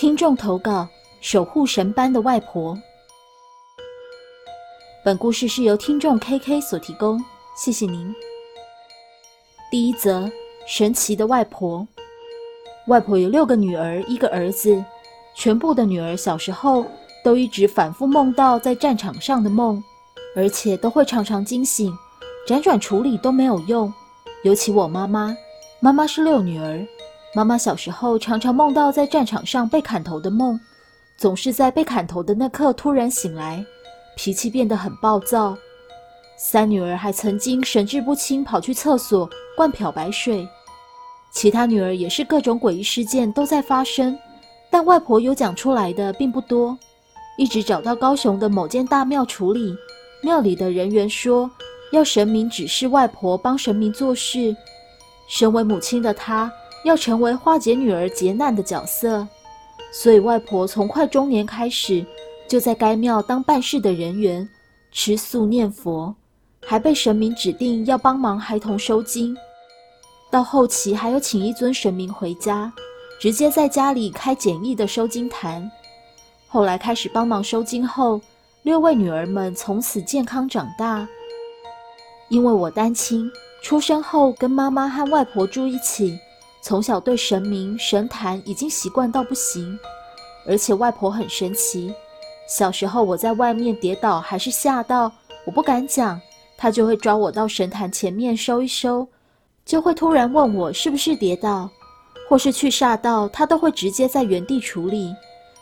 听众投稿：守护神般的外婆。本故事是由听众 K K 所提供，谢谢您。第一则：神奇的外婆。外婆有六个女儿，一个儿子。全部的女儿小时候都一直反复梦到在战场上的梦，而且都会常常惊醒，辗转处理都没有用。尤其我妈妈，妈妈是六女儿。妈妈小时候常常梦到在战场上被砍头的梦，总是在被砍头的那刻突然醒来，脾气变得很暴躁。三女儿还曾经神志不清跑去厕所灌漂白水，其他女儿也是各种诡异事件都在发生，但外婆有讲出来的并不多。一直找到高雄的某间大庙处理，庙里的人员说要神明指示外婆帮神明做事。身为母亲的她。要成为化解女儿劫难的角色，所以外婆从快中年开始就在该庙当办事的人员，吃素念佛，还被神明指定要帮忙孩童收经。到后期还有请一尊神明回家，直接在家里开简易的收经坛。后来开始帮忙收经后，六位女儿们从此健康长大。因为我单亲，出生后跟妈妈和外婆住一起。从小对神明神坛已经习惯到不行，而且外婆很神奇。小时候我在外面跌倒还是吓到，我不敢讲，她就会抓我到神坛前面收一收，就会突然问我是不是跌倒，或是去煞到，她都会直接在原地处理。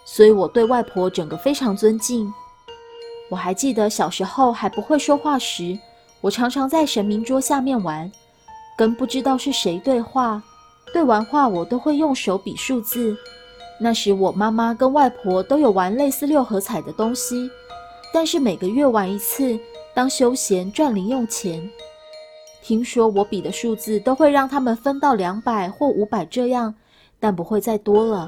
所以我对外婆整个非常尊敬。我还记得小时候还不会说话时，我常常在神明桌下面玩，跟不知道是谁对话。对完话，我都会用手比数字。那时我妈妈跟外婆都有玩类似六合彩的东西，但是每个月玩一次，当休闲赚零用钱。听说我比的数字都会让他们分到两百或五百这样，但不会再多了。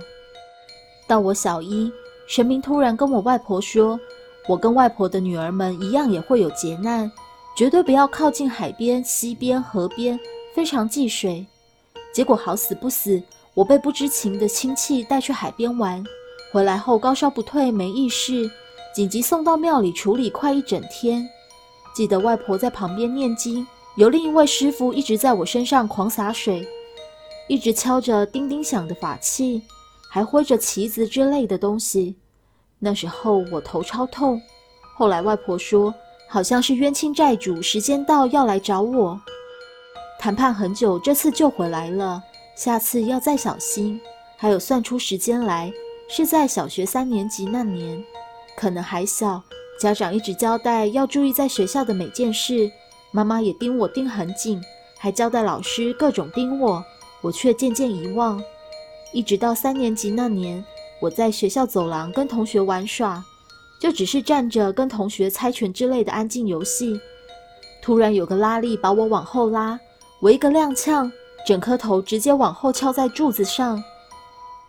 到我小一，神明突然跟我外婆说，我跟外婆的女儿们一样也会有劫难，绝对不要靠近海边、溪边、河边，非常忌水。结果好死不死，我被不知情的亲戚带去海边玩，回来后高烧不退，没意识，紧急送到庙里处理，快一整天。记得外婆在旁边念经，有另一位师傅一直在我身上狂洒水，一直敲着叮叮响的法器，还挥着旗子之类的东西。那时候我头超痛。后来外婆说，好像是冤亲债主，时间到要来找我。谈判很久，这次救回来了，下次要再小心。还有算出时间来，是在小学三年级那年，可能还小，家长一直交代要注意在学校的每件事，妈妈也盯我盯很紧，还交代老师各种盯我，我却渐渐遗忘。一直到三年级那年，我在学校走廊跟同学玩耍，就只是站着跟同学猜拳之类的安静游戏，突然有个拉力把我往后拉。我一个踉跄，整颗头直接往后敲在柱子上，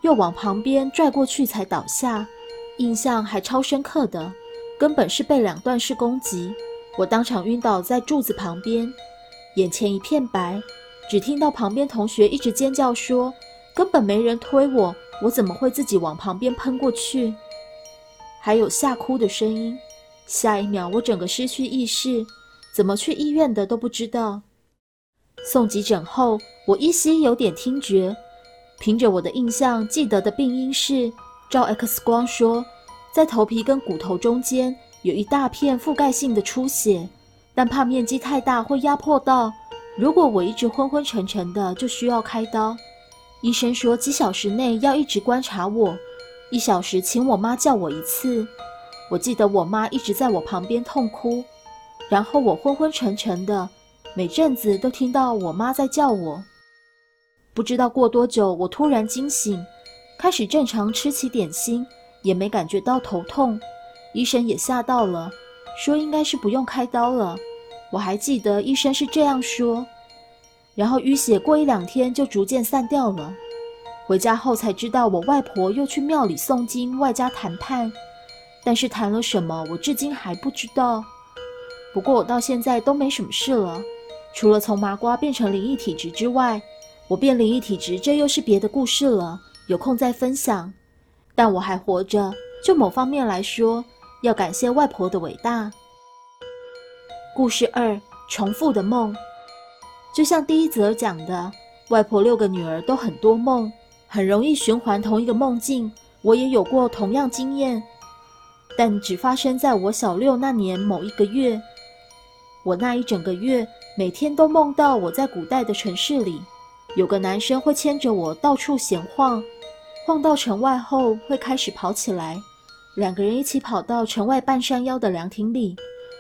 又往旁边拽过去才倒下，印象还超深刻的，根本是被两段式攻击，我当场晕倒在柱子旁边，眼前一片白，只听到旁边同学一直尖叫说：“根本没人推我，我怎么会自己往旁边喷过去？”还有吓哭的声音，下一秒我整个失去意识，怎么去医院的都不知道。送急诊后，我依稀有点听觉。凭着我的印象记得的病因是，照 X 光说，在头皮跟骨头中间有一大片覆盖性的出血，但怕面积太大会压迫到。如果我一直昏昏沉沉的，就需要开刀。医生说几小时内要一直观察我，一小时请我妈叫我一次。我记得我妈一直在我旁边痛哭，然后我昏昏沉沉的。每阵子都听到我妈在叫我，不知道过多久，我突然惊醒，开始正常吃起点心，也没感觉到头痛。医生也吓到了，说应该是不用开刀了。我还记得医生是这样说。然后淤血过一两天就逐渐散掉了。回家后才知道，我外婆又去庙里诵经，外加谈判，但是谈了什么，我至今还不知道。不过我到现在都没什么事了。除了从麻瓜变成灵异体质之外，我变灵异体质，这又是别的故事了，有空再分享。但我还活着，就某方面来说，要感谢外婆的伟大。故事二：重复的梦。就像第一则讲的，外婆六个女儿都很多梦，很容易循环同一个梦境。我也有过同样经验，但只发生在我小六那年某一个月。我那一整个月，每天都梦到我在古代的城市里，有个男生会牵着我到处闲晃，晃到城外后会开始跑起来，两个人一起跑到城外半山腰的凉亭里，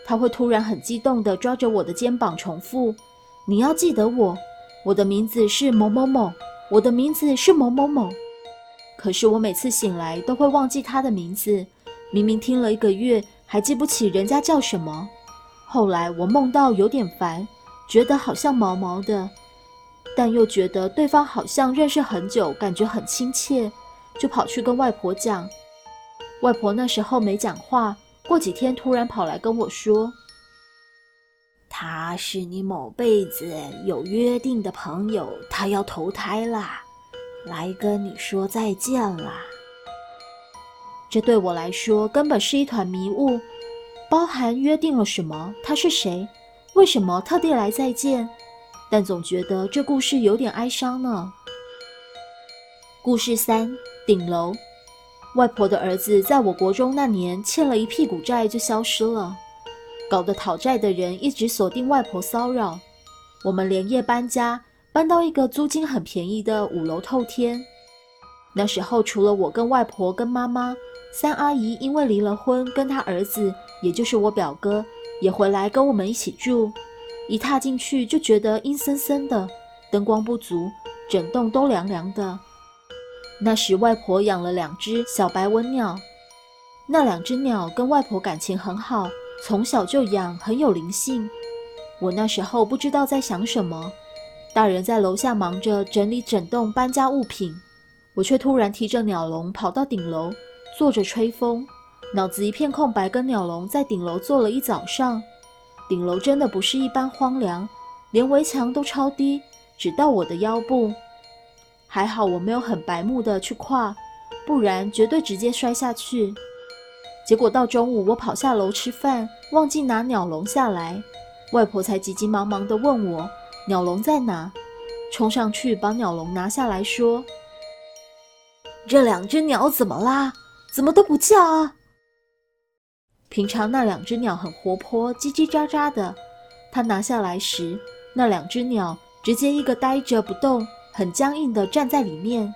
他会突然很激动地抓着我的肩膀，重复：“你要记得我，我的名字是某某某，我的名字是某某某。”可是我每次醒来都会忘记他的名字，明明听了一个月，还记不起人家叫什么。后来我梦到有点烦，觉得好像毛毛的，但又觉得对方好像认识很久，感觉很亲切，就跑去跟外婆讲。外婆那时候没讲话，过几天突然跑来跟我说：“他是你某辈子有约定的朋友，他要投胎啦，来跟你说再见啦。”这对我来说根本是一团迷雾。包含约定了什么？他是谁？为什么特地来再见？但总觉得这故事有点哀伤呢。故事三：顶楼。外婆的儿子在我国中那年欠了一屁股债就消失了，搞得讨债的人一直锁定外婆骚扰。我们连夜搬家，搬到一个租金很便宜的五楼透天。那时候除了我跟外婆跟妈妈，三阿姨因为离了婚，跟她儿子。也就是我表哥也回来跟我们一起住，一踏进去就觉得阴森森的，灯光不足，整栋都凉凉的。那时外婆养了两只小白文鸟，那两只鸟跟外婆感情很好，从小就养，很有灵性。我那时候不知道在想什么，大人在楼下忙着整理整栋搬家物品，我却突然提着鸟笼跑到顶楼，坐着吹风。脑子一片空白，跟鸟笼在顶楼坐了一早上。顶楼真的不是一般荒凉，连围墙都超低，只到我的腰部。还好我没有很白目的去跨，不然绝对直接摔下去。结果到中午，我跑下楼吃饭，忘记拿鸟笼下来，外婆才急急忙忙地问我鸟笼在哪，冲上去把鸟笼拿下来，说：“这两只鸟怎么啦？怎么都不叫啊？”平常那两只鸟很活泼，叽叽喳喳的。他拿下来时，那两只鸟直接一个呆着不动，很僵硬的站在里面。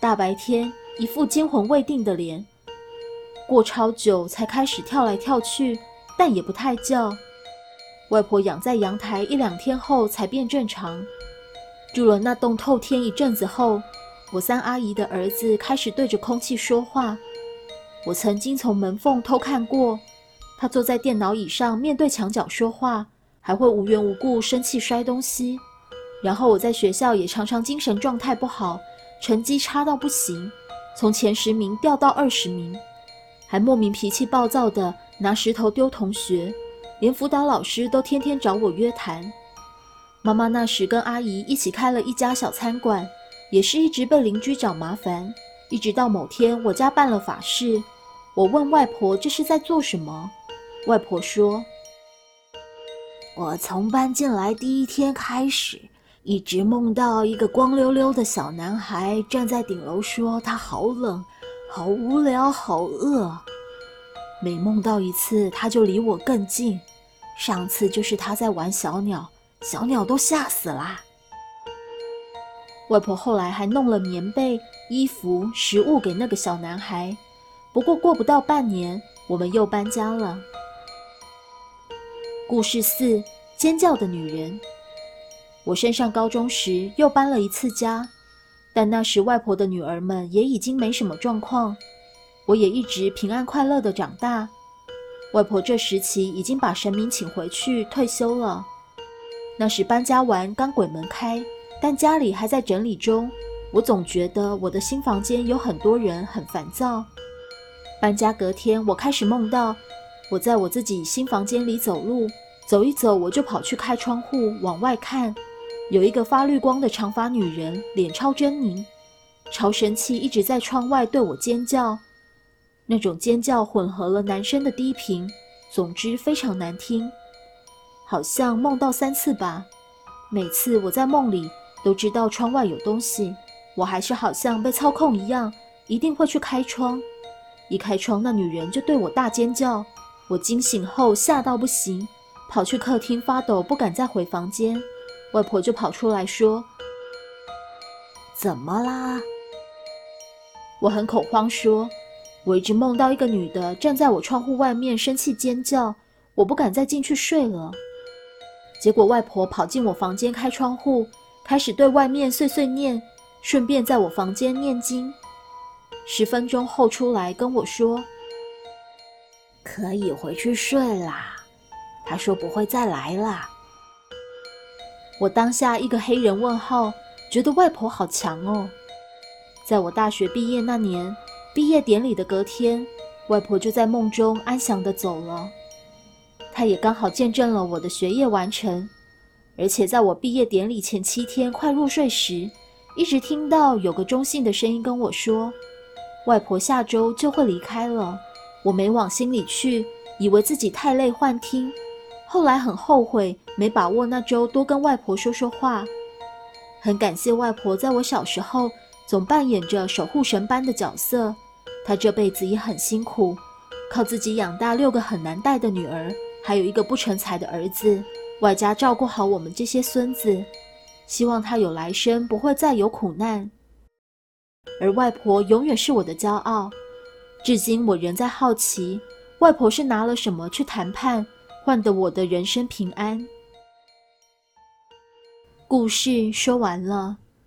大白天，一副惊魂未定的脸。过超久才开始跳来跳去，但也不太叫。外婆养在阳台一两天后才变正常。住了那栋透天一阵子后，我三阿姨的儿子开始对着空气说话。我曾经从门缝偷看过。他坐在电脑椅上，面对墙角说话，还会无缘无故生气摔东西。然后我在学校也常常精神状态不好，成绩差到不行，从前十名掉到二十名，还莫名脾气暴躁的拿石头丢同学，连辅导老师都天天找我约谈。妈妈那时跟阿姨一起开了一家小餐馆，也是一直被邻居找麻烦，一直到某天我家办了法事，我问外婆这是在做什么。外婆说：“我从搬进来第一天开始，一直梦到一个光溜溜的小男孩站在顶楼，说他好冷、好无聊、好饿。每梦到一次，他就离我更近。上次就是他在玩小鸟，小鸟都吓死啦。”外婆后来还弄了棉被、衣服、食物给那个小男孩。不过过不到半年，我们又搬家了。故事四：尖叫的女人。我升上高中时又搬了一次家，但那时外婆的女儿们也已经没什么状况，我也一直平安快乐的长大。外婆这时期已经把神明请回去退休了。那时搬家完刚鬼门开，但家里还在整理中，我总觉得我的新房间有很多人，很烦躁。搬家隔天，我开始梦到。我在我自己新房间里走路，走一走，我就跑去开窗户往外看，有一个发绿光的长发女人，脸超狰狞，超神气，一直在窗外对我尖叫。那种尖叫混合了男生的低频，总之非常难听。好像梦到三次吧，每次我在梦里都知道窗外有东西，我还是好像被操控一样，一定会去开窗。一开窗，那女人就对我大尖叫。我惊醒后吓到不行，跑去客厅发抖，不敢再回房间。外婆就跑出来说：“怎么啦？”我很恐慌，说：“我一直梦到一个女的站在我窗户外面，生气尖叫，我不敢再进去睡了。”结果外婆跑进我房间，开窗户，开始对外面碎碎念，顺便在我房间念经。十分钟后出来跟我说：“可以回去睡啦。”他说不会再来啦。我当下一个黑人问号，觉得外婆好强哦。在我大学毕业那年，毕业典礼的隔天，外婆就在梦中安详的走了。她也刚好见证了我的学业完成，而且在我毕业典礼前七天快入睡时，一直听到有个中性的声音跟我说。外婆下周就会离开了，我没往心里去，以为自己太累幻听。后来很后悔，没把握那周多跟外婆说说话。很感谢外婆，在我小时候总扮演着守护神般的角色。她这辈子也很辛苦，靠自己养大六个很难带的女儿，还有一个不成才的儿子，外加照顾好我们这些孙子。希望她有来生不会再有苦难。而外婆永远是我的骄傲，至今我仍在好奇，外婆是拿了什么去谈判，换得我的人生平安。故事说完了。